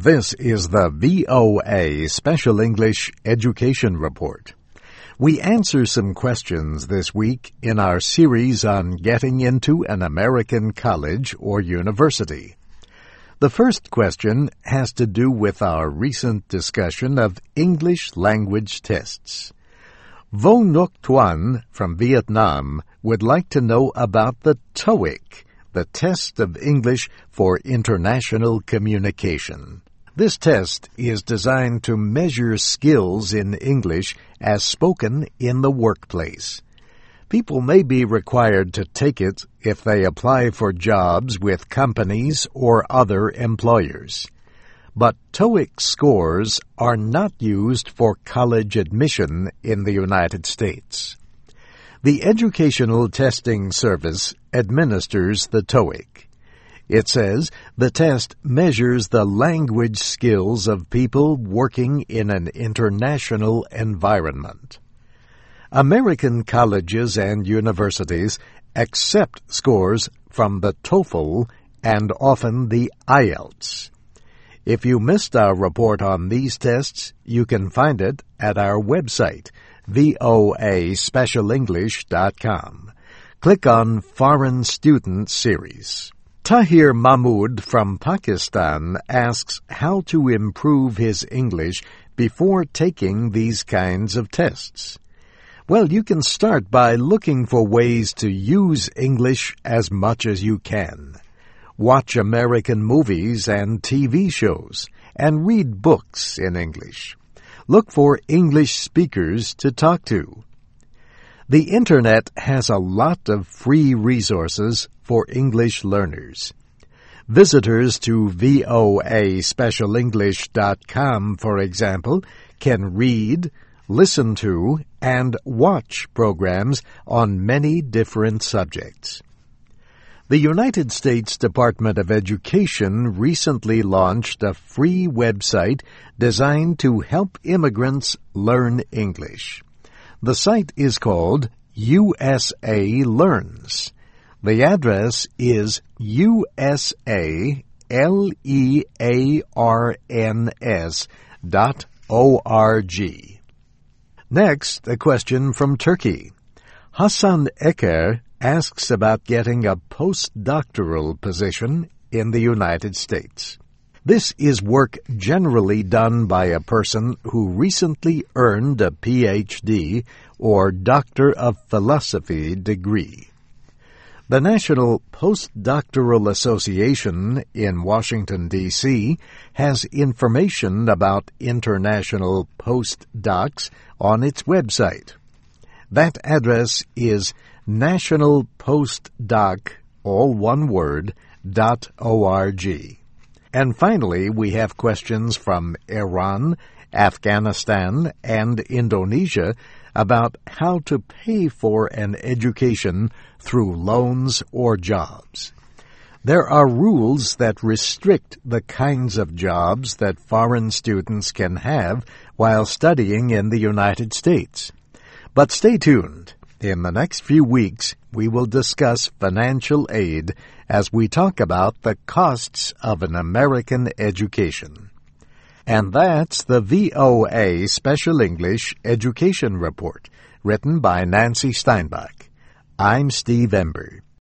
This is the VOA Special English Education Report. We answer some questions this week in our series on getting into an American college or university. The first question has to do with our recent discussion of English language tests. Vo Ngoc Toan from Vietnam would like to know about the TOEIC, the test of English for international communication. This test is designed to measure skills in English as spoken in the workplace. People may be required to take it if they apply for jobs with companies or other employers. But TOEIC scores are not used for college admission in the United States. The Educational Testing Service administers the TOEIC. It says the test measures the language skills of people working in an international environment. American colleges and universities accept scores from the TOEFL and often the IELTS. If you missed our report on these tests, you can find it at our website, voaspecialenglish.com. Click on Foreign Student Series. Tahir Mahmood from Pakistan asks how to improve his English before taking these kinds of tests. Well, you can start by looking for ways to use English as much as you can. Watch American movies and TV shows and read books in English. Look for English speakers to talk to. The Internet has a lot of free resources for English learners. Visitors to voaspecialenglish.com, for example, can read, listen to, and watch programs on many different subjects. The United States Department of Education recently launched a free website designed to help immigrants learn English. The site is called USA Learns. The address is usalearns dot org. Next, a question from Turkey. Hassan Eker asks about getting a postdoctoral position in the United States. This is work generally done by a person who recently earned a PhD or Doctor of Philosophy degree. The National Postdoctoral Association in Washington, D.C. has information about international postdocs on its website. That address is nationalpostdoc, all one word, dot org. And finally, we have questions from Iran, Afghanistan, and Indonesia about how to pay for an education through loans or jobs. There are rules that restrict the kinds of jobs that foreign students can have while studying in the United States. But stay tuned. In the next few weeks, we will discuss financial aid as we talk about the costs of an American education. And that's the VOA Special English Education Report, written by Nancy Steinbach. I'm Steve Ember.